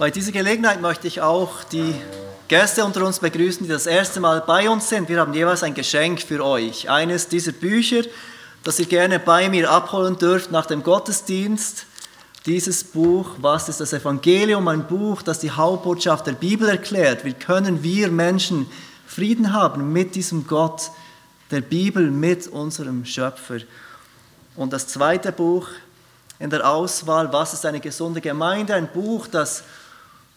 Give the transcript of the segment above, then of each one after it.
Bei dieser Gelegenheit möchte ich auch die Gäste unter uns begrüßen, die das erste Mal bei uns sind. Wir haben jeweils ein Geschenk für euch. Eines dieser Bücher, das ihr gerne bei mir abholen dürft nach dem Gottesdienst. Dieses Buch, was ist das Evangelium? Ein Buch, das die Hauptbotschaft der Bibel erklärt. Wie können wir Menschen Frieden haben mit diesem Gott der Bibel, mit unserem Schöpfer? Und das zweite Buch in der Auswahl, was ist eine gesunde Gemeinde? Ein Buch, das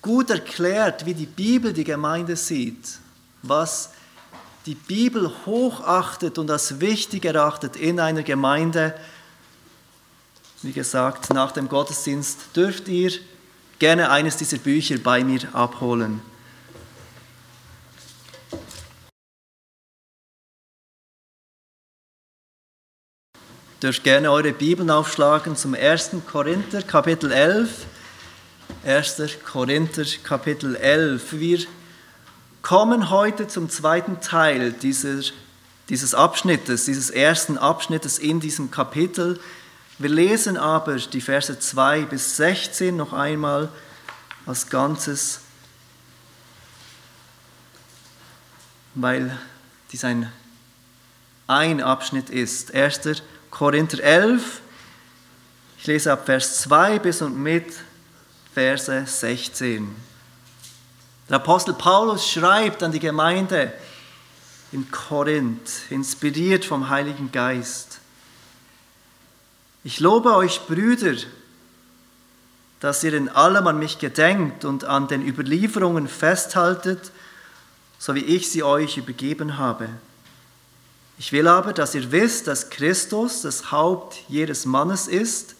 gut erklärt, wie die Bibel die Gemeinde sieht, was die Bibel hochachtet und als wichtig erachtet in einer Gemeinde. Wie gesagt, nach dem Gottesdienst dürft ihr gerne eines dieser Bücher bei mir abholen. Ihr dürft gerne eure Bibeln aufschlagen zum 1. Korinther Kapitel 11. 1. Korinther Kapitel 11. Wir kommen heute zum zweiten Teil dieser, dieses Abschnittes, dieses ersten Abschnittes in diesem Kapitel. Wir lesen aber die Verse 2 bis 16 noch einmal als Ganzes, weil dies ein, ein Abschnitt ist. 1. Korinther 11, ich lese ab Vers 2 bis und mit Verse 16. Der Apostel Paulus schreibt an die Gemeinde in Korinth, inspiriert vom Heiligen Geist. Ich lobe euch, Brüder, dass ihr in allem an mich gedenkt und an den Überlieferungen festhaltet, so wie ich sie euch übergeben habe. Ich will aber, dass ihr wisst, dass Christus das Haupt jedes Mannes ist,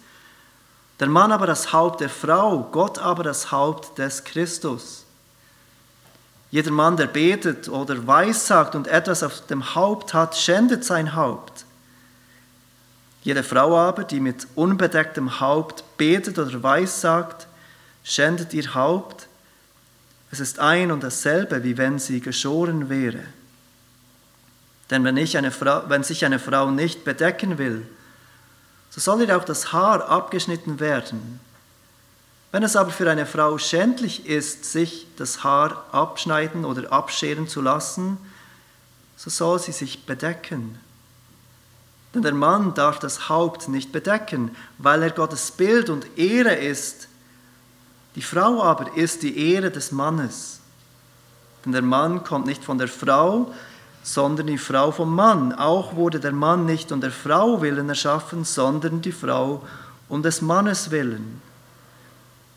der Mann aber das Haupt der Frau, Gott aber das Haupt des Christus. Jeder Mann, der betet oder weissagt und etwas auf dem Haupt hat, schändet sein Haupt. Jede Frau aber, die mit unbedecktem Haupt betet oder weissagt, schändet ihr Haupt. Es ist ein und dasselbe, wie wenn sie geschoren wäre. Denn wenn, eine Frau, wenn sich eine Frau nicht bedecken will, so soll ihr auch das Haar abgeschnitten werden. Wenn es aber für eine Frau schändlich ist, sich das Haar abschneiden oder abscheren zu lassen, so soll sie sich bedecken. Denn der Mann darf das Haupt nicht bedecken, weil er Gottes Bild und Ehre ist. Die Frau aber ist die Ehre des Mannes. Denn der Mann kommt nicht von der Frau, sondern die Frau vom Mann. Auch wurde der Mann nicht um der Frau willen erschaffen, sondern die Frau um des Mannes willen.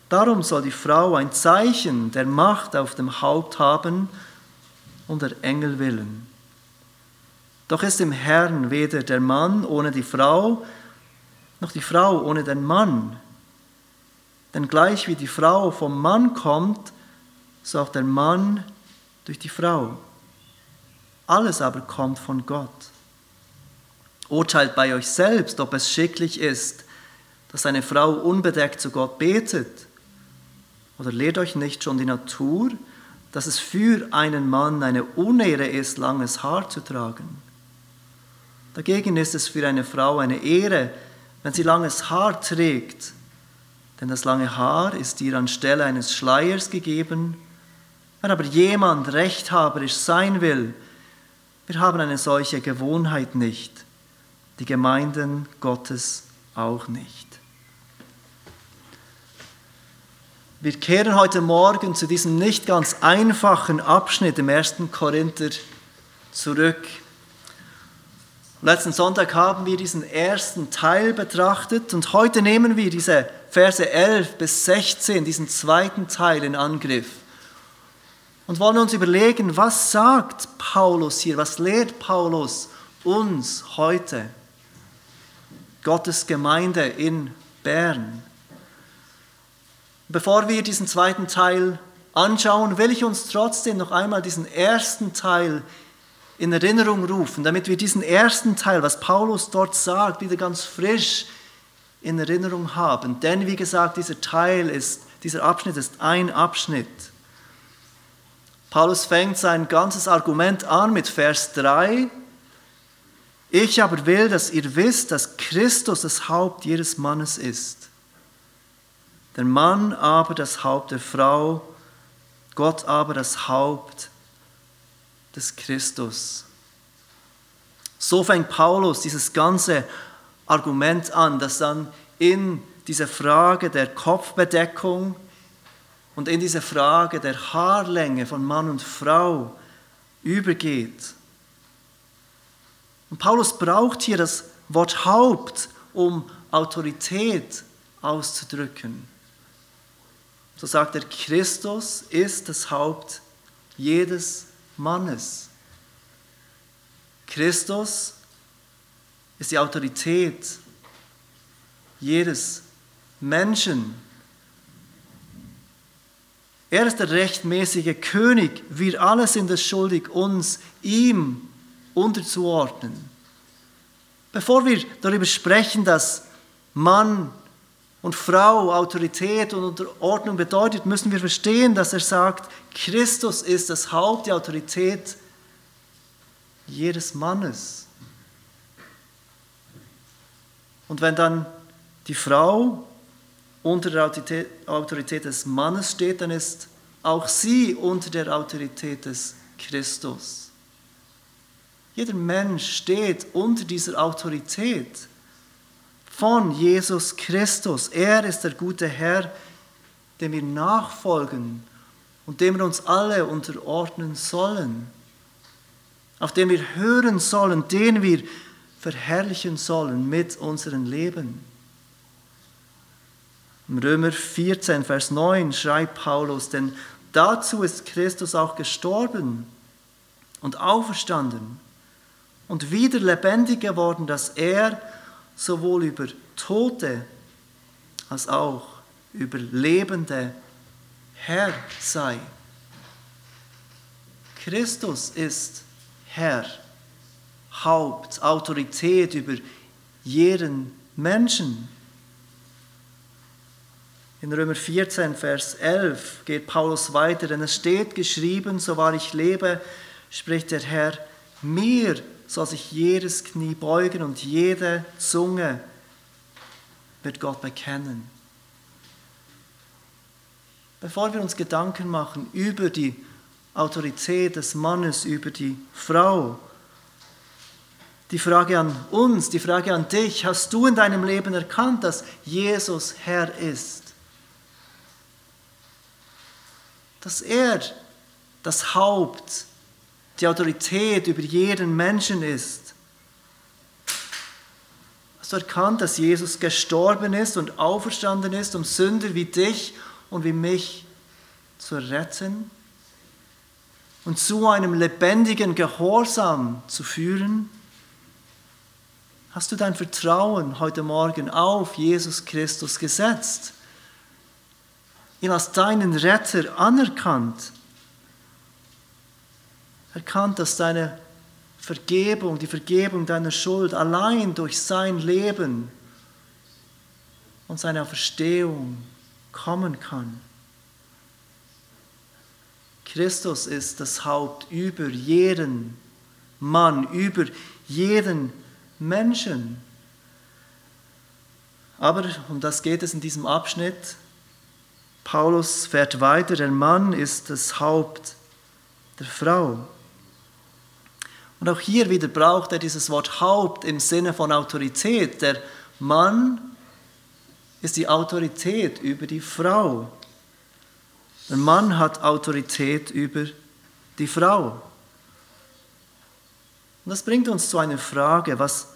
Darum soll die Frau ein Zeichen der Macht auf dem Haupt haben, um der Engel willen. Doch ist im Herrn weder der Mann ohne die Frau, noch die Frau ohne den Mann. Denn gleich wie die Frau vom Mann kommt, so auch der Mann durch die Frau. Alles aber kommt von Gott. Urteilt bei euch selbst, ob es schicklich ist, dass eine Frau unbedeckt zu Gott betet. Oder lehrt euch nicht schon die Natur, dass es für einen Mann eine Unehre ist, langes Haar zu tragen. Dagegen ist es für eine Frau eine Ehre, wenn sie langes Haar trägt, denn das lange Haar ist ihr anstelle eines Schleiers gegeben. Wenn aber jemand rechthaberisch sein will, wir haben eine solche Gewohnheit nicht, die Gemeinden Gottes auch nicht. Wir kehren heute Morgen zu diesem nicht ganz einfachen Abschnitt im 1. Korinther zurück. Letzten Sonntag haben wir diesen ersten Teil betrachtet und heute nehmen wir diese Verse 11 bis 16, diesen zweiten Teil in Angriff und wollen uns überlegen, was sagt Paulus hier, was lehrt Paulus uns heute, Gottes Gemeinde in Bern. Bevor wir diesen zweiten Teil anschauen, will ich uns trotzdem noch einmal diesen ersten Teil in Erinnerung rufen, damit wir diesen ersten Teil, was Paulus dort sagt, wieder ganz frisch in Erinnerung haben. Denn wie gesagt, dieser Teil ist, dieser Abschnitt ist ein Abschnitt. Paulus fängt sein ganzes Argument an mit Vers 3. Ich aber will, dass ihr wisst, dass Christus das Haupt jedes Mannes ist. der Mann aber das Haupt der Frau, Gott aber das Haupt des Christus. So fängt Paulus dieses ganze Argument an, das dann in diese Frage der Kopfbedeckung und in diese Frage der Haarlänge von Mann und Frau übergeht. Und Paulus braucht hier das Wort Haupt, um Autorität auszudrücken. So sagt er, Christus ist das Haupt jedes Mannes. Christus ist die Autorität jedes Menschen. Er ist der rechtmäßige König. Wir alle sind es schuldig, uns ihm unterzuordnen. Bevor wir darüber sprechen, dass Mann und Frau Autorität und Unterordnung bedeutet, müssen wir verstehen, dass er sagt, Christus ist das Haupt, die Autorität jedes Mannes. Und wenn dann die Frau unter der Autorität des Mannes steht, dann ist auch sie unter der Autorität des Christus. Jeder Mensch steht unter dieser Autorität von Jesus Christus. Er ist der gute Herr, dem wir nachfolgen und dem wir uns alle unterordnen sollen, auf den wir hören sollen, den wir verherrlichen sollen mit unserem Leben. Im Römer 14, Vers 9 schreibt Paulus, denn dazu ist Christus auch gestorben und auferstanden und wieder lebendig geworden, dass er sowohl über Tote als auch über Lebende Herr sei. Christus ist Herr, Haupt, Autorität über jeden Menschen. In Römer 14, Vers 11 geht Paulus weiter, denn es steht geschrieben, so wahr ich lebe, spricht der Herr, mir soll sich jedes Knie beugen und jede Zunge wird Gott bekennen. Bevor wir uns Gedanken machen über die Autorität des Mannes über die Frau, die Frage an uns, die Frage an dich, hast du in deinem Leben erkannt, dass Jesus Herr ist? Dass er das Haupt, die Autorität über jeden Menschen ist. Hast du erkannt, dass Jesus gestorben ist und auferstanden ist, um Sünder wie dich und wie mich zu retten und zu einem lebendigen Gehorsam zu führen? Hast du dein Vertrauen heute Morgen auf Jesus Christus gesetzt? Ihn als deinen Retter anerkannt. Erkannt, dass deine Vergebung, die Vergebung deiner Schuld allein durch sein Leben und seine Auferstehung kommen kann. Christus ist das Haupt über jeden Mann, über jeden Menschen. Aber, um das geht es in diesem Abschnitt, Paulus fährt weiter, der Mann ist das Haupt der Frau. Und auch hier wieder braucht er dieses Wort Haupt im Sinne von Autorität. Der Mann ist die Autorität über die Frau. Der Mann hat Autorität über die Frau. Und das bringt uns zu einer Frage, was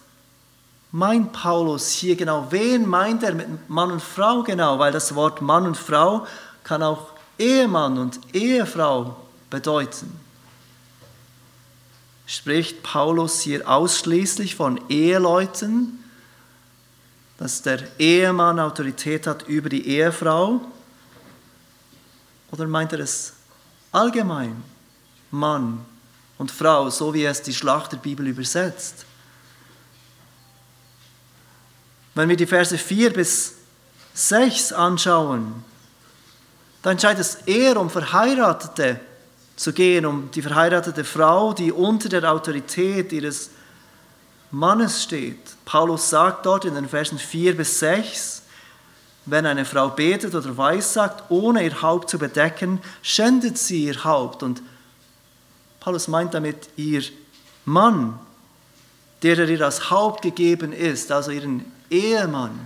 meint Paulus hier genau? Wen meint er mit Mann und Frau genau? Weil das Wort Mann und Frau kann auch Ehemann und Ehefrau bedeuten. Spricht Paulus hier ausschließlich von Eheleuten, dass der Ehemann Autorität hat über die Ehefrau? Oder meint er es allgemein, Mann und Frau, so wie es die Schlachterbibel übersetzt? Wenn wir die Verse 4 bis 6 anschauen, dann scheint es eher um Verheiratete zu gehen, um die verheiratete Frau, die unter der Autorität ihres Mannes steht. Paulus sagt dort in den Versen 4 bis 6, wenn eine Frau betet oder weissagt, ohne ihr Haupt zu bedecken, schändet sie ihr Haupt. Und Paulus meint damit ihr Mann, der ihr als Haupt gegeben ist, also ihren Ehemann.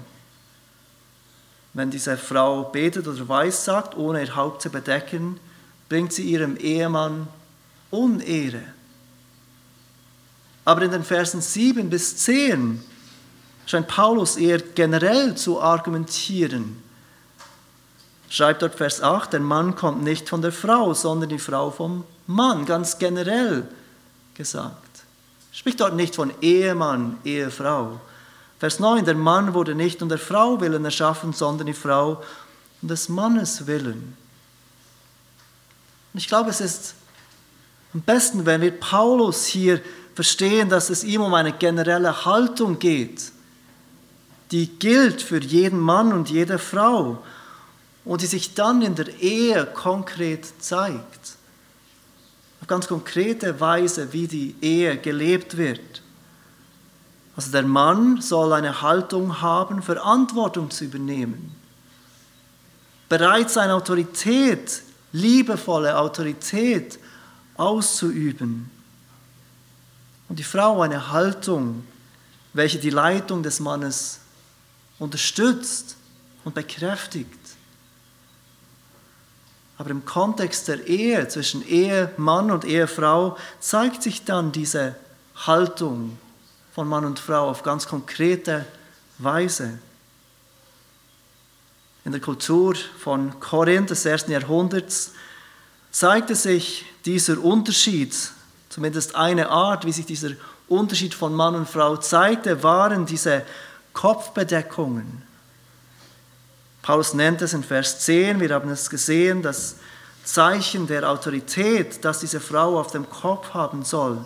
Wenn diese Frau betet oder weissagt, ohne ihr Haupt zu bedecken, bringt sie ihrem Ehemann Unehre. Aber in den Versen 7 bis 10 scheint Paulus eher generell zu argumentieren. Schreibt dort Vers 8, der Mann kommt nicht von der Frau, sondern die Frau vom Mann, ganz generell gesagt. Spricht dort nicht von Ehemann, Ehefrau. Vers 9, der Mann wurde nicht um der Frau willen erschaffen, sondern die Frau um des Mannes willen. Und ich glaube, es ist am besten, wenn wir Paulus hier verstehen, dass es ihm um eine generelle Haltung geht die gilt für jeden Mann und jede Frau und die sich dann in der Ehe konkret zeigt. Auf ganz konkrete Weise, wie die Ehe gelebt wird. Also der Mann soll eine Haltung haben, Verantwortung zu übernehmen. Bereit sein, Autorität, liebevolle Autorität auszuüben. Und die Frau eine Haltung, welche die Leitung des Mannes unterstützt und bekräftigt. Aber im Kontext der Ehe zwischen Ehemann und Ehefrau zeigt sich dann diese Haltung von Mann und Frau auf ganz konkrete Weise. In der Kultur von Korinth des ersten Jahrhunderts zeigte sich dieser Unterschied, zumindest eine Art, wie sich dieser Unterschied von Mann und Frau zeigte, waren diese Kopfbedeckungen. Paulus nennt es in Vers 10, wir haben es gesehen, das Zeichen der Autorität, das diese Frau auf dem Kopf haben soll.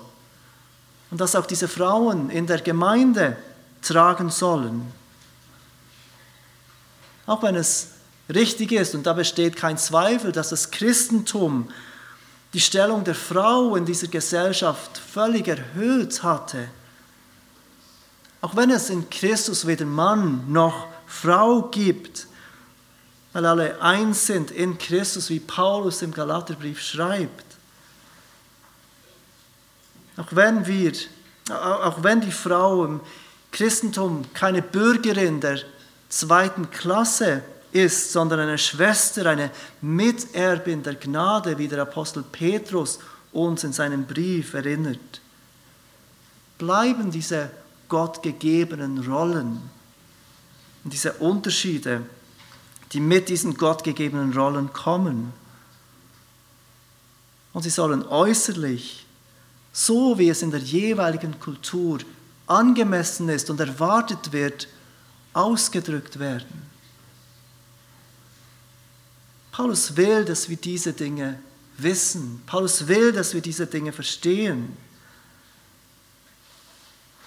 Und das auch diese Frauen in der Gemeinde tragen sollen. Auch wenn es richtig ist, und da besteht kein Zweifel, dass das Christentum die Stellung der Frau in dieser Gesellschaft völlig erhöht hatte, auch wenn es in Christus weder Mann noch Frau gibt, weil alle eins sind in Christus, wie Paulus im Galaterbrief schreibt. Auch wenn wir, auch wenn die Frau im Christentum keine Bürgerin der zweiten Klasse ist, sondern eine Schwester, eine Miterbin der Gnade, wie der Apostel Petrus uns in seinem Brief erinnert, bleiben diese gottgegebenen Rollen. Und diese Unterschiede, die mit diesen gottgegebenen Rollen kommen. Und sie sollen äußerlich, so wie es in der jeweiligen Kultur angemessen ist und erwartet wird, ausgedrückt werden. Paulus will, dass wir diese Dinge wissen. Paulus will, dass wir diese Dinge verstehen.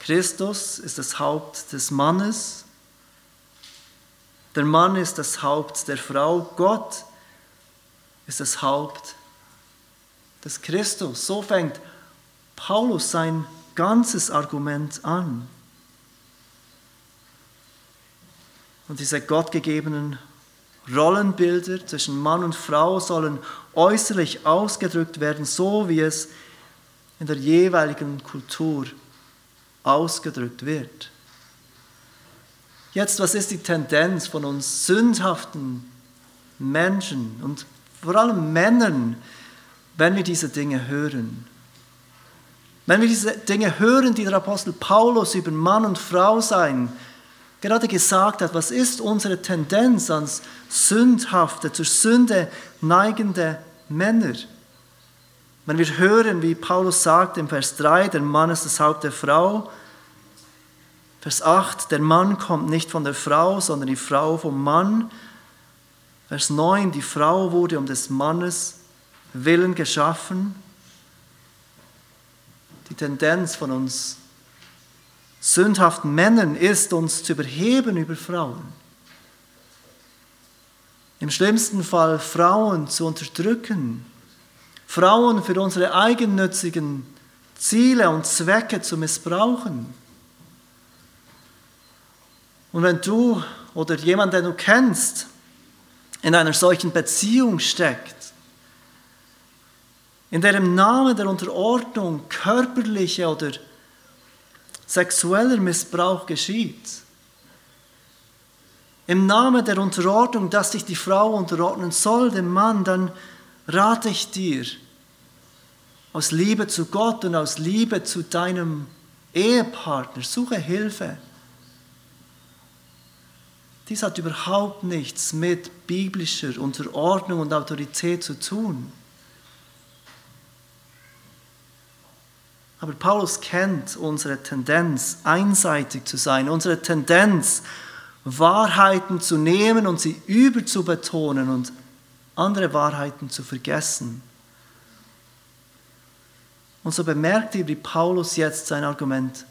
Christus ist das Haupt des Mannes, der Mann ist das Haupt der Frau, Gott ist das Haupt des Christus. So fängt Paulus sein ganzes Argument an. Und diese gottgegebenen Rollenbilder zwischen Mann und Frau sollen äußerlich ausgedrückt werden, so wie es in der jeweiligen Kultur ausgedrückt wird. Jetzt, was ist die Tendenz von uns sündhaften Menschen und vor allem Männern, wenn wir diese Dinge hören? Wenn wir diese Dinge hören, die der Apostel Paulus über Mann und Frau sein gerade gesagt hat, was ist unsere Tendenz ans sündhafte, zur Sünde neigende Männer? Wenn wir hören, wie Paulus sagt im Vers 3, der Mann ist das Haupt der Frau, Vers 8, der Mann kommt nicht von der Frau, sondern die Frau vom Mann. Vers 9, die Frau wurde um des Mannes willen geschaffen. Die Tendenz von uns sündhaften Männern ist, uns zu überheben über Frauen. Im schlimmsten Fall Frauen zu unterdrücken, Frauen für unsere eigennützigen Ziele und Zwecke zu missbrauchen. Und wenn du oder jemand, den du kennst, in einer solchen Beziehung steckt, in der im Namen der Unterordnung körperliche oder sexueller Missbrauch geschieht, im Namen der Unterordnung, dass sich die Frau unterordnen soll, dem Mann, dann rate ich dir, aus Liebe zu Gott und aus Liebe zu deinem Ehepartner, suche Hilfe. Dies hat überhaupt nichts mit biblischer Unterordnung und Autorität zu tun. Aber Paulus kennt unsere Tendenz, einseitig zu sein, unsere Tendenz, Wahrheiten zu nehmen und sie überzubetonen und andere Wahrheiten zu vergessen. Und so bemerkt ihr, wie Paulus jetzt sein Argument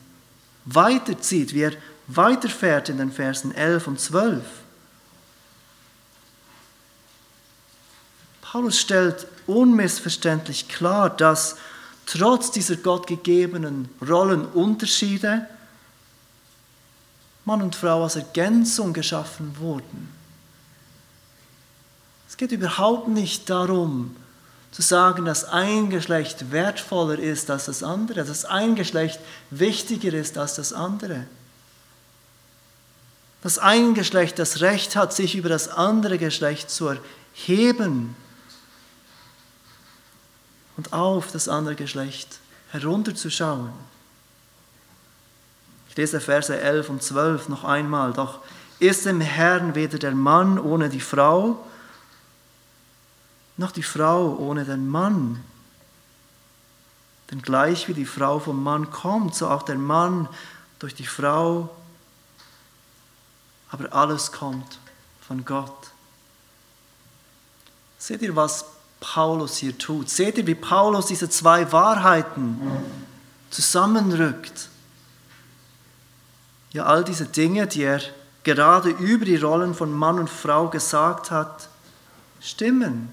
weiterzieht, wie er weiterfährt in den Versen 11 und 12. Paulus stellt unmissverständlich klar, dass trotz dieser gottgegebenen Rollenunterschiede Mann und Frau als Ergänzung geschaffen wurden. Es geht überhaupt nicht darum, zu sagen, dass ein Geschlecht wertvoller ist als das andere, dass ein Geschlecht wichtiger ist als das andere. Dass ein Geschlecht das Recht hat, sich über das andere Geschlecht zu erheben und auf das andere Geschlecht herunterzuschauen. Ich lese Verse 11 und 12 noch einmal. Doch ist im Herrn weder der Mann ohne die Frau, noch die Frau ohne den Mann. Denn gleich wie die Frau vom Mann kommt, so auch der Mann durch die Frau. Aber alles kommt von Gott. Seht ihr, was Paulus hier tut? Seht ihr, wie Paulus diese zwei Wahrheiten zusammenrückt? Ja, all diese Dinge, die er gerade über die Rollen von Mann und Frau gesagt hat, stimmen.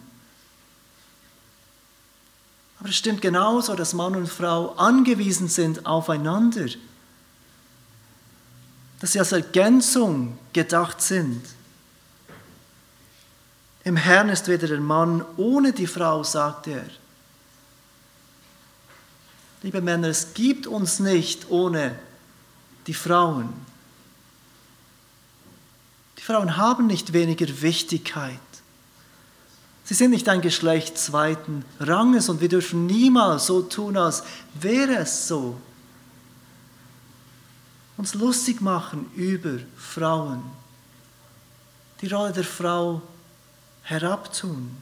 Aber es stimmt genauso, dass Mann und Frau angewiesen sind aufeinander, dass sie als Ergänzung gedacht sind. Im Herrn ist weder der Mann ohne die Frau, sagt er. Liebe Männer, es gibt uns nicht ohne die Frauen. Die Frauen haben nicht weniger Wichtigkeit. Sie sind nicht ein Geschlecht zweiten Ranges und wir dürfen niemals so tun, als wäre es so. Uns lustig machen über Frauen. Die Rolle der Frau herabtun.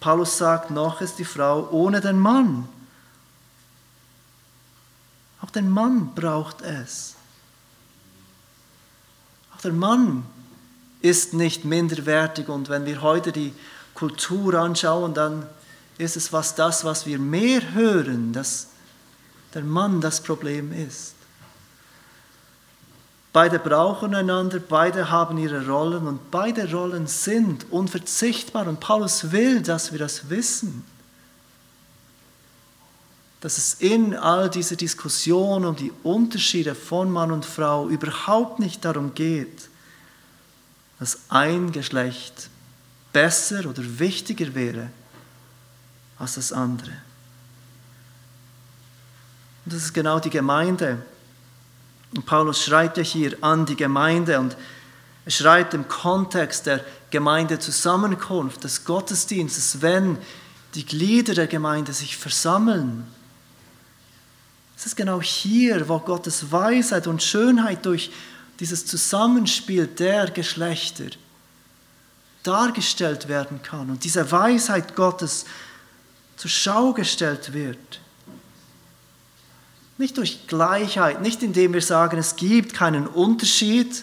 Paulus sagt, noch ist die Frau ohne den Mann. Auch der Mann braucht es. Auch der Mann ist nicht minderwertig. Und wenn wir heute die Kultur anschauen, dann ist es was das, was wir mehr hören, dass der Mann das Problem ist. Beide brauchen einander, beide haben ihre Rollen und beide Rollen sind unverzichtbar. Und Paulus will, dass wir das wissen dass es in all dieser Diskussion um die Unterschiede von Mann und Frau überhaupt nicht darum geht, dass ein Geschlecht besser oder wichtiger wäre als das andere. Und das ist genau die Gemeinde. Und Paulus schreibt ja hier an die Gemeinde und er schreibt im Kontext der Gemeindezusammenkunft, des Gottesdienstes, wenn die Glieder der Gemeinde sich versammeln es ist genau hier, wo Gottes Weisheit und Schönheit durch dieses Zusammenspiel der Geschlechter dargestellt werden kann und diese Weisheit Gottes zur Schau gestellt wird. Nicht durch Gleichheit, nicht indem wir sagen, es gibt keinen Unterschied,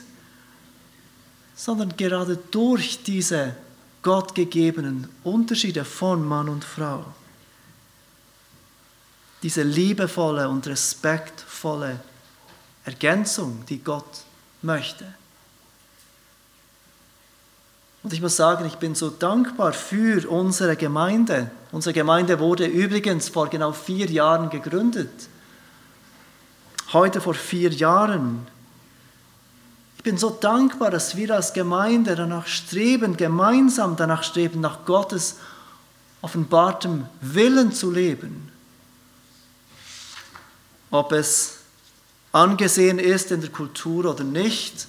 sondern gerade durch diese gottgegebenen Unterschiede von Mann und Frau diese liebevolle und respektvolle Ergänzung, die Gott möchte. Und ich muss sagen, ich bin so dankbar für unsere Gemeinde. Unsere Gemeinde wurde übrigens vor genau vier Jahren gegründet. Heute vor vier Jahren. Ich bin so dankbar, dass wir als Gemeinde danach streben, gemeinsam danach streben, nach Gottes offenbartem Willen zu leben. Ob es angesehen ist in der Kultur oder nicht,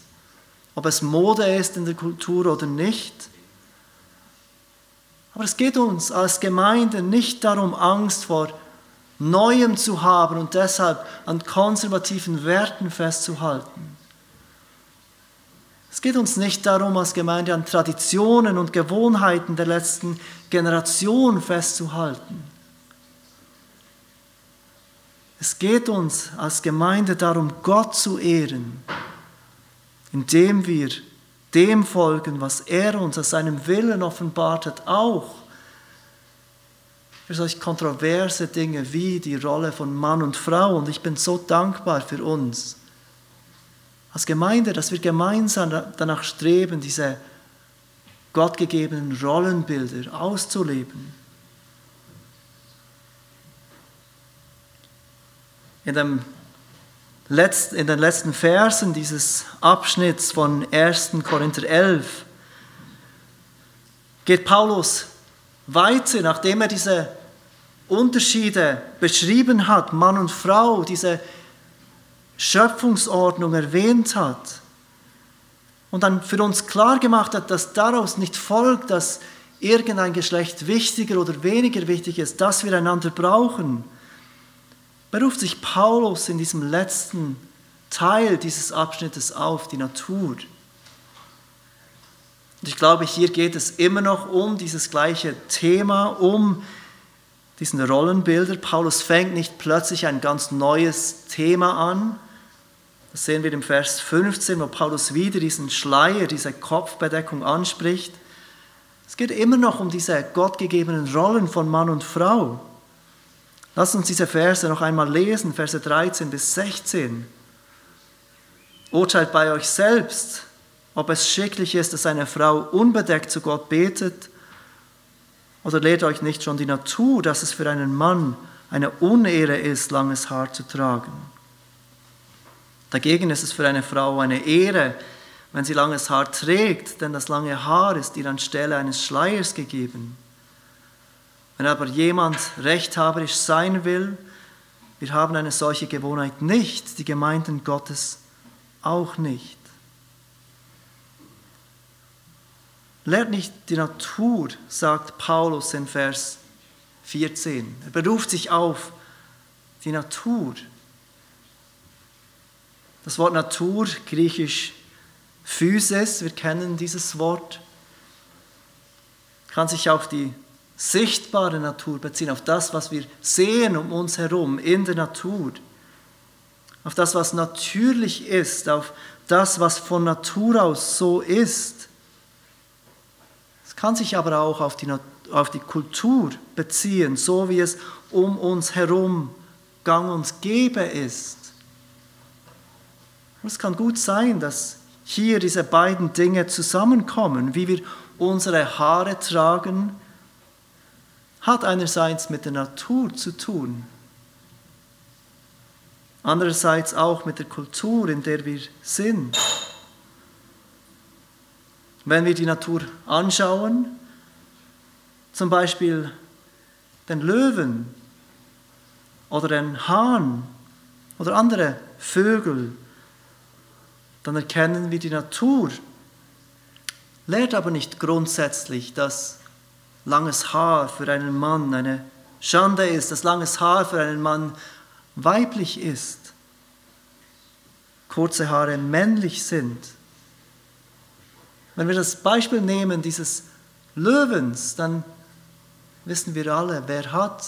ob es Mode ist in der Kultur oder nicht. Aber es geht uns als Gemeinde nicht darum, Angst vor Neuem zu haben und deshalb an konservativen Werten festzuhalten. Es geht uns nicht darum, als Gemeinde an Traditionen und Gewohnheiten der letzten Generation festzuhalten. Es geht uns als Gemeinde darum, Gott zu ehren, indem wir dem folgen, was er uns aus seinem Willen offenbart hat, auch für solch kontroverse Dinge wie die Rolle von Mann und Frau. Und ich bin so dankbar für uns als Gemeinde, dass wir gemeinsam danach streben, diese gottgegebenen Rollenbilder auszuleben. In, dem Letzt, in den letzten Versen dieses Abschnitts von 1. Korinther 11 geht Paulus weiter, nachdem er diese Unterschiede beschrieben hat, Mann und Frau, diese Schöpfungsordnung erwähnt hat und dann für uns klar gemacht hat, dass daraus nicht folgt, dass irgendein Geschlecht wichtiger oder weniger wichtig ist, dass wir einander brauchen, beruft sich Paulus in diesem letzten Teil dieses Abschnittes auf, die Natur. Und ich glaube, hier geht es immer noch um dieses gleiche Thema, um diesen Rollenbilder. Paulus fängt nicht plötzlich ein ganz neues Thema an, das sehen wir im Vers 15, wo Paulus wieder diesen Schleier, diese Kopfbedeckung anspricht. Es geht immer noch um diese gottgegebenen Rollen von Mann und Frau. Lass uns diese Verse noch einmal lesen, Verse 13 bis 16. Urteilt bei euch selbst, ob es schicklich ist, dass eine Frau unbedeckt zu Gott betet, oder lehrt euch nicht schon die Natur, dass es für einen Mann eine Unehre ist, langes Haar zu tragen. Dagegen ist es für eine Frau eine Ehre, wenn sie langes Haar trägt, denn das lange Haar ist ihr anstelle eines Schleiers gegeben. Wenn aber jemand rechthaberisch sein will, wir haben eine solche Gewohnheit nicht, die Gemeinden Gottes auch nicht. Lehrt nicht die Natur, sagt Paulus in Vers 14. Er beruft sich auf die Natur. Das Wort Natur, griechisch Physis, wir kennen dieses Wort, kann sich auf die sichtbare Natur beziehen, auf das, was wir sehen um uns herum in der Natur, auf das, was natürlich ist, auf das, was von Natur aus so ist. Kann sich aber auch auf die, auf die Kultur beziehen, so wie es um uns herum gang und gäbe ist. Es kann gut sein, dass hier diese beiden Dinge zusammenkommen. Wie wir unsere Haare tragen, hat einerseits mit der Natur zu tun, andererseits auch mit der Kultur, in der wir sind. Wenn wir die Natur anschauen, zum Beispiel den Löwen oder den Hahn oder andere Vögel, dann erkennen wir die Natur. Lehrt aber nicht grundsätzlich, dass langes Haar für einen Mann eine Schande ist, dass langes Haar für einen Mann weiblich ist, kurze Haare männlich sind. Wenn wir das Beispiel nehmen dieses Löwens, dann wissen wir alle, wer hat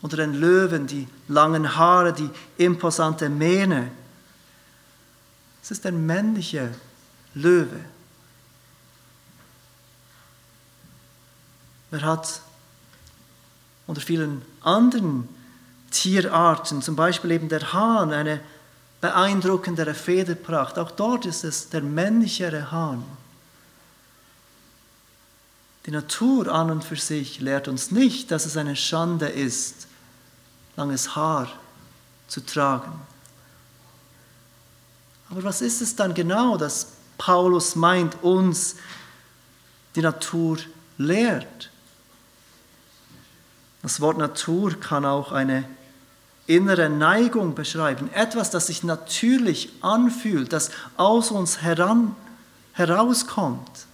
unter den Löwen die langen Haare, die imposante Mähne. Es ist der männliche Löwe. Er hat unter vielen anderen Tierarten, zum Beispiel eben der Hahn, eine beeindruckendere Federpracht. Auch dort ist es der männlichere Hahn. Die Natur an und für sich lehrt uns nicht, dass es eine Schande ist, langes Haar zu tragen. Aber was ist es dann genau, dass Paulus meint, uns die Natur lehrt? Das Wort Natur kann auch eine innere Neigung beschreiben, etwas, das sich natürlich anfühlt, das aus uns heran, herauskommt.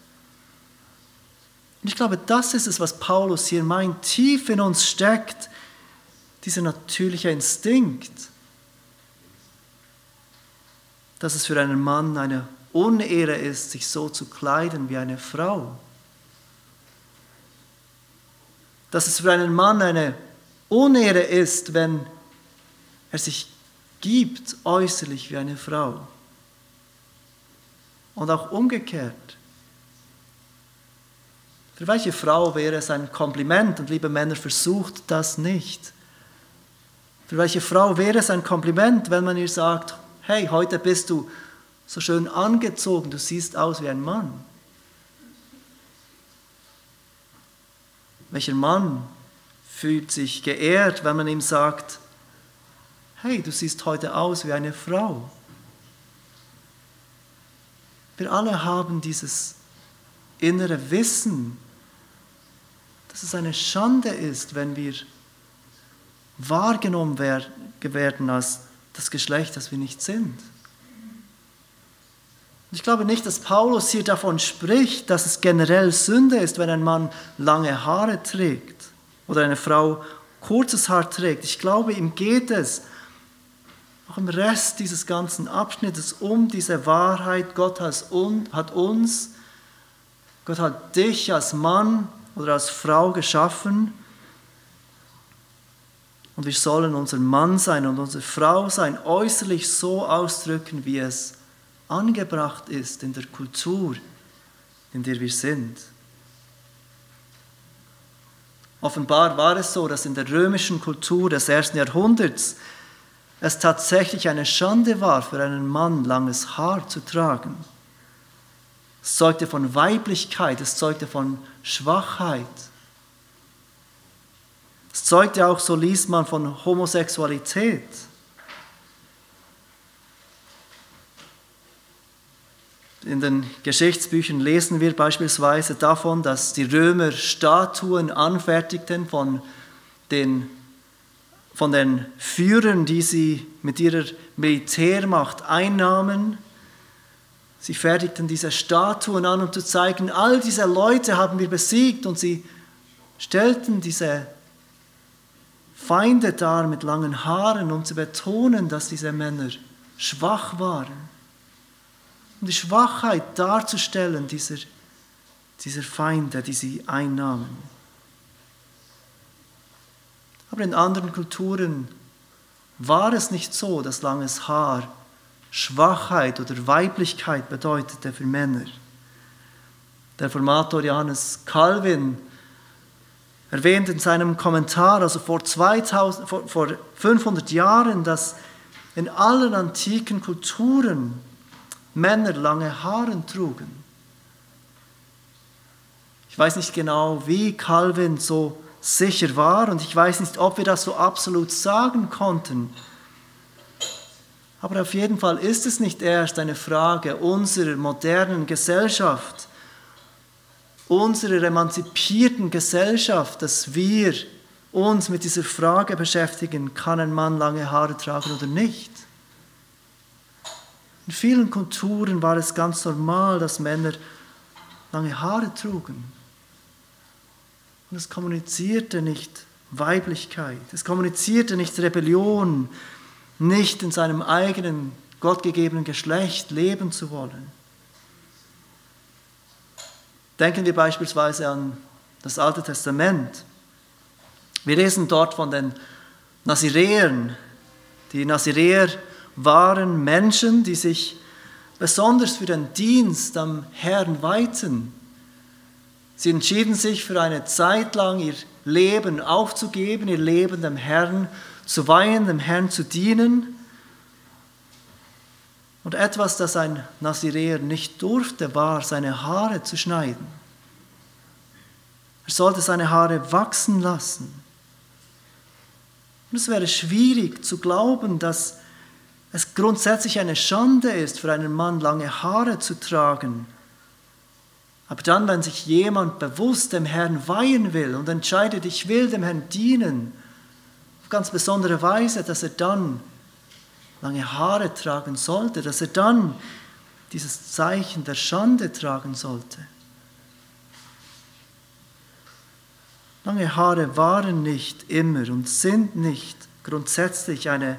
Und ich glaube, das ist es, was Paulus hier meint. Tief in uns steckt dieser natürliche Instinkt, dass es für einen Mann eine Unehre ist, sich so zu kleiden wie eine Frau. Dass es für einen Mann eine Unehre ist, wenn er sich gibt äußerlich wie eine Frau. Und auch umgekehrt. Für welche Frau wäre es ein Kompliment? Und liebe Männer, versucht das nicht. Für welche Frau wäre es ein Kompliment, wenn man ihr sagt, hey, heute bist du so schön angezogen, du siehst aus wie ein Mann. Welcher Mann fühlt sich geehrt, wenn man ihm sagt, hey, du siehst heute aus wie eine Frau. Wir alle haben dieses innere Wissen, dass es eine Schande ist, wenn wir wahrgenommen werden als das Geschlecht, das wir nicht sind. Ich glaube nicht, dass Paulus hier davon spricht, dass es generell Sünde ist, wenn ein Mann lange Haare trägt oder eine Frau kurzes Haar trägt. Ich glaube, ihm geht es auch im Rest dieses ganzen Abschnittes um diese Wahrheit. Gott hat uns, Gott hat dich als Mann oder als Frau geschaffen. Und wir sollen unser Mann sein und unsere Frau sein, äußerlich so ausdrücken, wie es angebracht ist in der Kultur, in der wir sind. Offenbar war es so, dass in der römischen Kultur des ersten Jahrhunderts es tatsächlich eine Schande war, für einen Mann langes Haar zu tragen. Es zeugte von Weiblichkeit, es zeugte von Schwachheit. Es zeugte auch, so liest man, von Homosexualität. In den Geschichtsbüchern lesen wir beispielsweise davon, dass die Römer Statuen anfertigten von den von den Führern, die sie mit ihrer Militärmacht einnahmen. Sie fertigten diese Statuen an, um zu zeigen, all diese Leute haben wir besiegt und sie stellten diese Feinde dar mit langen Haaren, um zu betonen, dass diese Männer schwach waren. Um die Schwachheit darzustellen dieser, dieser Feinde, die sie einnahmen. Aber in anderen Kulturen war es nicht so, dass langes Haar Schwachheit oder Weiblichkeit bedeutete für Männer. Der Formator Johannes Calvin erwähnt in seinem Kommentar, also vor, 2000, vor, vor 500 Jahren, dass in allen antiken Kulturen Männer lange Haare trugen. Ich weiß nicht genau, wie Calvin so sicher war und ich weiß nicht, ob wir das so absolut sagen konnten. Aber auf jeden Fall ist es nicht erst eine Frage unserer modernen Gesellschaft, unserer emanzipierten Gesellschaft, dass wir uns mit dieser Frage beschäftigen, kann ein Mann lange Haare tragen oder nicht. In vielen Kulturen war es ganz normal, dass Männer lange Haare trugen. Und es kommunizierte nicht Weiblichkeit, es kommunizierte nicht Rebellion, nicht in seinem eigenen gottgegebenen Geschlecht leben zu wollen. Denken wir beispielsweise an das Alte Testament. Wir lesen dort von den Naziräern. Die Naziräer waren Menschen, die sich besonders für den Dienst am Herrn weihten. Sie entschieden sich für eine Zeit lang ihr Leben aufzugeben, ihr Leben dem Herrn zu weihen, dem Herrn zu dienen. Und etwas, das ein Naziräer nicht durfte, war, seine Haare zu schneiden. Er sollte seine Haare wachsen lassen. Und es wäre schwierig zu glauben, dass es grundsätzlich eine Schande ist, für einen Mann lange Haare zu tragen. Aber dann, wenn sich jemand bewusst dem Herrn weihen will und entscheidet, ich will dem Herrn dienen, ganz besondere Weise, dass er dann lange Haare tragen sollte, dass er dann dieses Zeichen der Schande tragen sollte. Lange Haare waren nicht immer und sind nicht grundsätzlich eine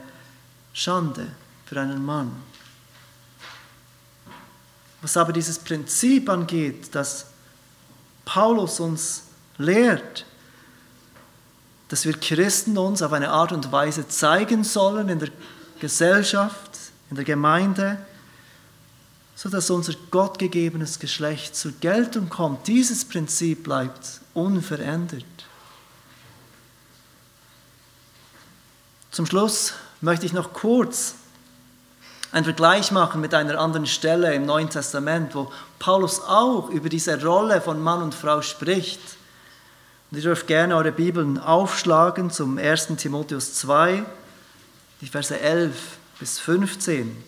Schande für einen Mann. Was aber dieses Prinzip angeht, das Paulus uns lehrt, dass wir Christen uns auf eine Art und Weise zeigen sollen in der Gesellschaft, in der Gemeinde, sodass unser gottgegebenes Geschlecht zur Geltung kommt. Dieses Prinzip bleibt unverändert. Zum Schluss möchte ich noch kurz einen Vergleich machen mit einer anderen Stelle im Neuen Testament, wo Paulus auch über diese Rolle von Mann und Frau spricht. Und ihr dürft gerne eure Bibeln aufschlagen zum 1. Timotheus 2, die Verse 11 bis 15.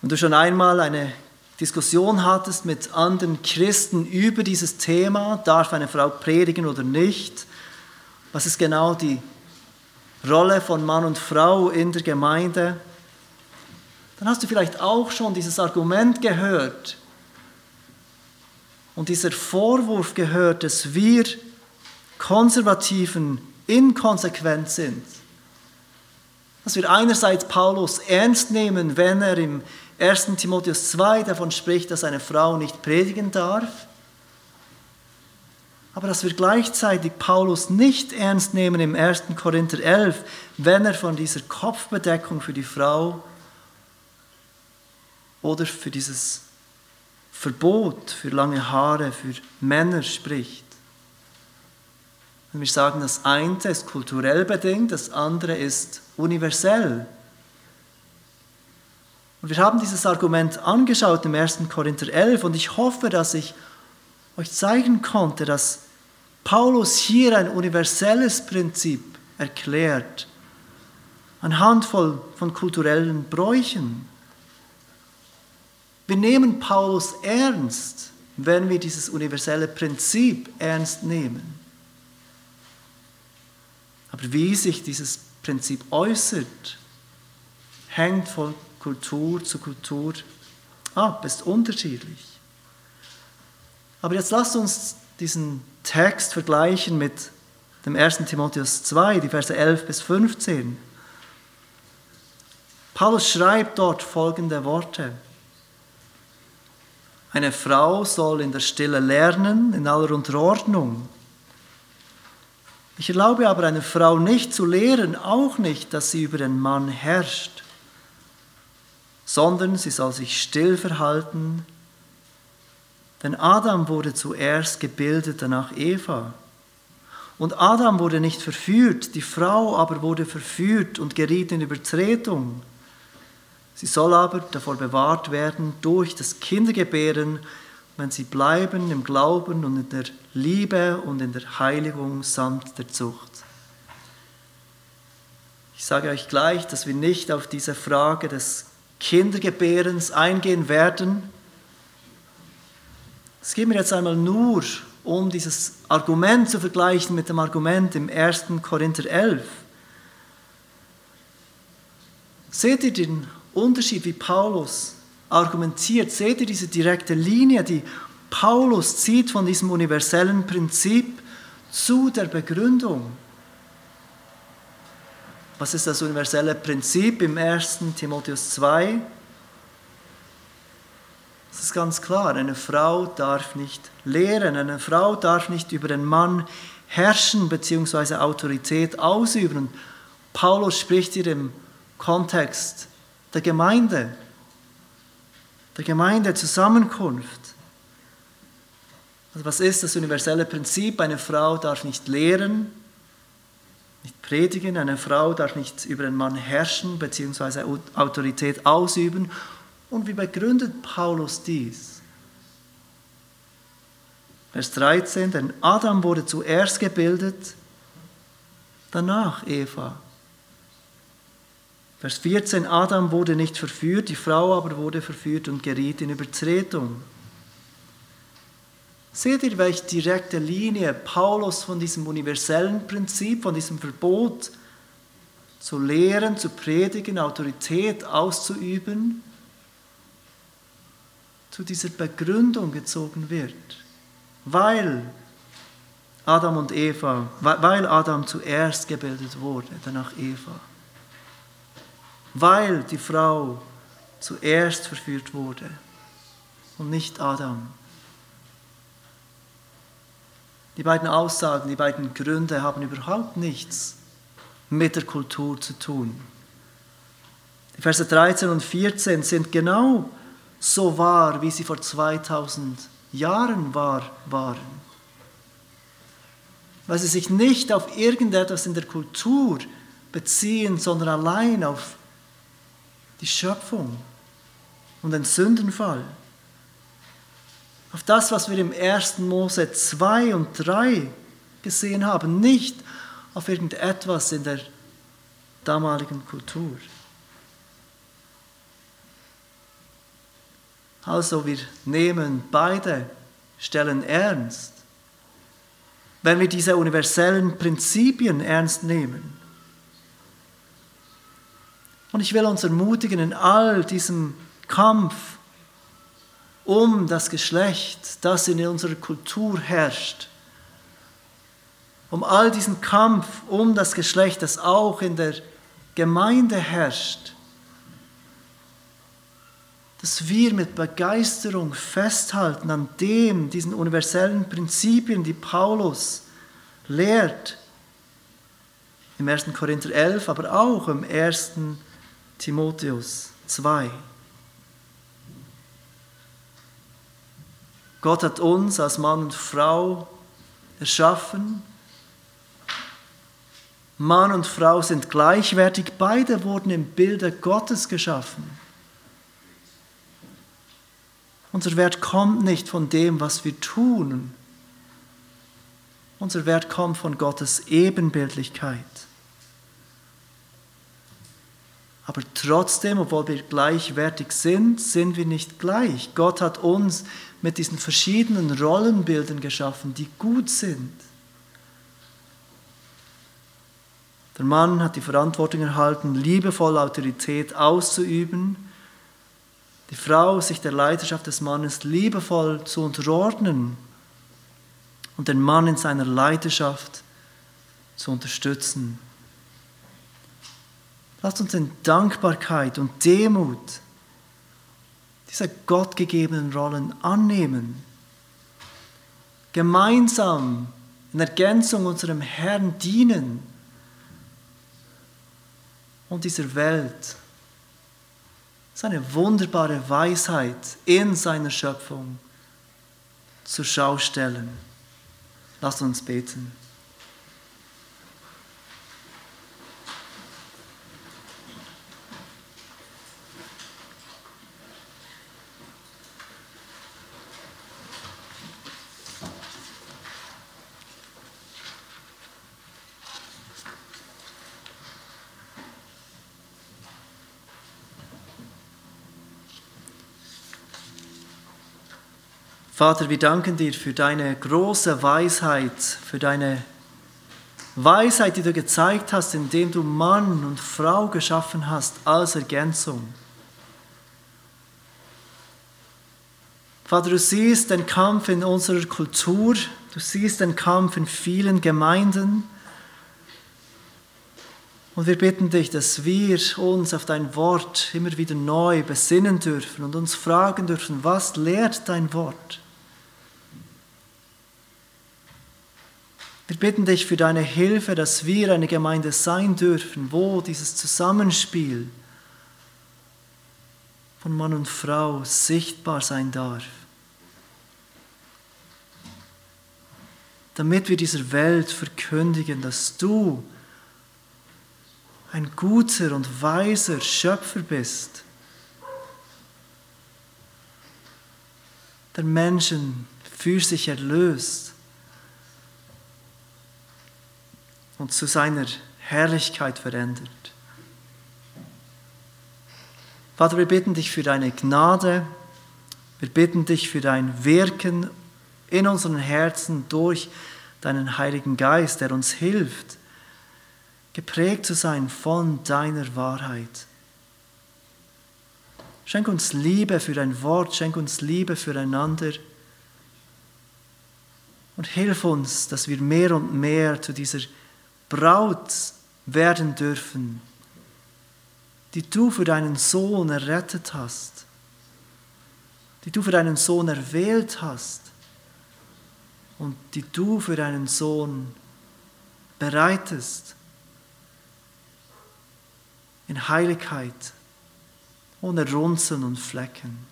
Wenn du schon einmal eine Diskussion hattest mit anderen Christen über dieses Thema, darf eine Frau predigen oder nicht, was ist genau die Rolle von Mann und Frau in der Gemeinde, dann hast du vielleicht auch schon dieses Argument gehört und dieser Vorwurf gehört, dass wir Konservativen inkonsequent sind. Dass wir einerseits Paulus ernst nehmen, wenn er im 1. Timotheus 2 davon spricht, dass eine Frau nicht predigen darf, aber dass wir gleichzeitig Paulus nicht ernst nehmen im 1. Korinther 11, wenn er von dieser Kopfbedeckung für die Frau oder für dieses Verbot für lange Haare für Männer spricht. Und wir sagen, das eine ist kulturell bedingt, das andere ist universell. Und wir haben dieses Argument angeschaut im 1. Korinther 11 und ich hoffe, dass ich euch zeigen konnte, dass Paulus hier ein universelles Prinzip erklärt, eine Handvoll von kulturellen Bräuchen. Wir nehmen Paulus ernst, wenn wir dieses universelle Prinzip ernst nehmen. Aber wie sich dieses Prinzip äußert, hängt von Kultur zu Kultur ab, ist unterschiedlich. Aber jetzt lasst uns diesen Text vergleichen mit dem 1. Timotheus 2, die Verse 11 bis 15. Paulus schreibt dort folgende Worte. Eine Frau soll in der Stille lernen, in aller Unterordnung. Ich erlaube aber einer Frau nicht zu lehren, auch nicht, dass sie über den Mann herrscht, sondern sie soll sich still verhalten, denn Adam wurde zuerst gebildet, danach Eva. Und Adam wurde nicht verführt, die Frau aber wurde verführt und geriet in Übertretung. Sie soll aber davor bewahrt werden durch das Kindergebären, wenn sie bleiben im Glauben und in der Liebe und in der Heiligung samt der Zucht. Ich sage euch gleich, dass wir nicht auf diese Frage des Kindergebärens eingehen werden, es geht mir jetzt einmal nur um dieses Argument zu vergleichen mit dem Argument im 1. Korinther 11. Seht ihr den Unterschied, wie Paulus argumentiert? Seht ihr diese direkte Linie, die Paulus zieht von diesem universellen Prinzip zu der Begründung? Was ist das universelle Prinzip im 1. Timotheus 2? Es ist ganz klar, eine Frau darf nicht lehren, eine Frau darf nicht über den Mann herrschen bzw. Autorität ausüben. Paulus spricht hier im Kontext der Gemeinde, der Gemeindezusammenkunft. Also was ist das universelle Prinzip? Eine Frau darf nicht lehren, nicht predigen, eine Frau darf nicht über den Mann herrschen bzw. Autorität ausüben und wie begründet Paulus dies? Vers 13, denn Adam wurde zuerst gebildet, danach Eva. Vers 14, Adam wurde nicht verführt, die Frau aber wurde verführt und geriet in Übertretung. Seht ihr, welche direkte Linie Paulus von diesem universellen Prinzip, von diesem Verbot zu lehren, zu predigen, Autorität auszuüben, zu dieser Begründung gezogen wird? Weil Adam und Eva, weil Adam zuerst gebildet wurde, danach Eva weil die Frau zuerst verführt wurde und nicht Adam. Die beiden Aussagen, die beiden Gründe haben überhaupt nichts mit der Kultur zu tun. Die Verse 13 und 14 sind genau so wahr, wie sie vor 2000 Jahren wahr waren. Weil sie sich nicht auf irgendetwas in der Kultur beziehen, sondern allein auf die Schöpfung und den Sündenfall. Auf das, was wir im 1. Mose 2 und 3 gesehen haben, nicht auf irgendetwas in der damaligen Kultur. Also wir nehmen beide Stellen ernst. Wenn wir diese universellen Prinzipien ernst nehmen, und ich will uns ermutigen, in all diesem Kampf um das Geschlecht, das in unserer Kultur herrscht, um all diesen Kampf um das Geschlecht, das auch in der Gemeinde herrscht, dass wir mit Begeisterung festhalten an dem, diesen universellen Prinzipien, die Paulus lehrt, im 1. Korinther 11, aber auch im 1. Timotheus 2. Gott hat uns als Mann und Frau erschaffen. Mann und Frau sind gleichwertig, beide wurden im Bilde Gottes geschaffen. Unser Wert kommt nicht von dem, was wir tun. Unser Wert kommt von Gottes Ebenbildlichkeit. Aber trotzdem, obwohl wir gleichwertig sind, sind wir nicht gleich. Gott hat uns mit diesen verschiedenen Rollenbildern geschaffen, die gut sind. Der Mann hat die Verantwortung erhalten, liebevoll Autorität auszuüben. Die Frau sich der Leiterschaft des Mannes liebevoll zu unterordnen und den Mann in seiner Leiterschaft zu unterstützen. Lasst uns in Dankbarkeit und Demut diese gottgegebenen Rollen annehmen. Gemeinsam in Ergänzung unserem Herrn dienen und dieser Welt seine wunderbare Weisheit in seiner Schöpfung zur Schau stellen. Lasst uns beten. Vater, wir danken dir für deine große Weisheit, für deine Weisheit, die du gezeigt hast, indem du Mann und Frau geschaffen hast als Ergänzung. Vater, du siehst den Kampf in unserer Kultur, du siehst den Kampf in vielen Gemeinden. Und wir bitten dich, dass wir uns auf dein Wort immer wieder neu besinnen dürfen und uns fragen dürfen, was lehrt dein Wort? Wir bitten dich für deine Hilfe, dass wir eine Gemeinde sein dürfen, wo dieses Zusammenspiel von Mann und Frau sichtbar sein darf. Damit wir dieser Welt verkündigen, dass du ein guter und weiser Schöpfer bist, der Menschen für sich erlöst und zu seiner Herrlichkeit verändert. Vater, wir bitten dich für deine Gnade, wir bitten dich für dein Wirken in unseren Herzen durch deinen Heiligen Geist, der uns hilft, geprägt zu sein von deiner Wahrheit. Schenk uns Liebe für dein Wort, schenk uns Liebe füreinander und hilf uns, dass wir mehr und mehr zu dieser Braut werden dürfen, die du für deinen Sohn errettet hast, die du für deinen Sohn erwählt hast und die du für deinen Sohn bereitest in Heiligkeit, ohne Runzeln und Flecken.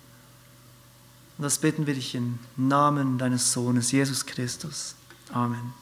Und das bitten wir dich im Namen deines Sohnes, Jesus Christus. Amen.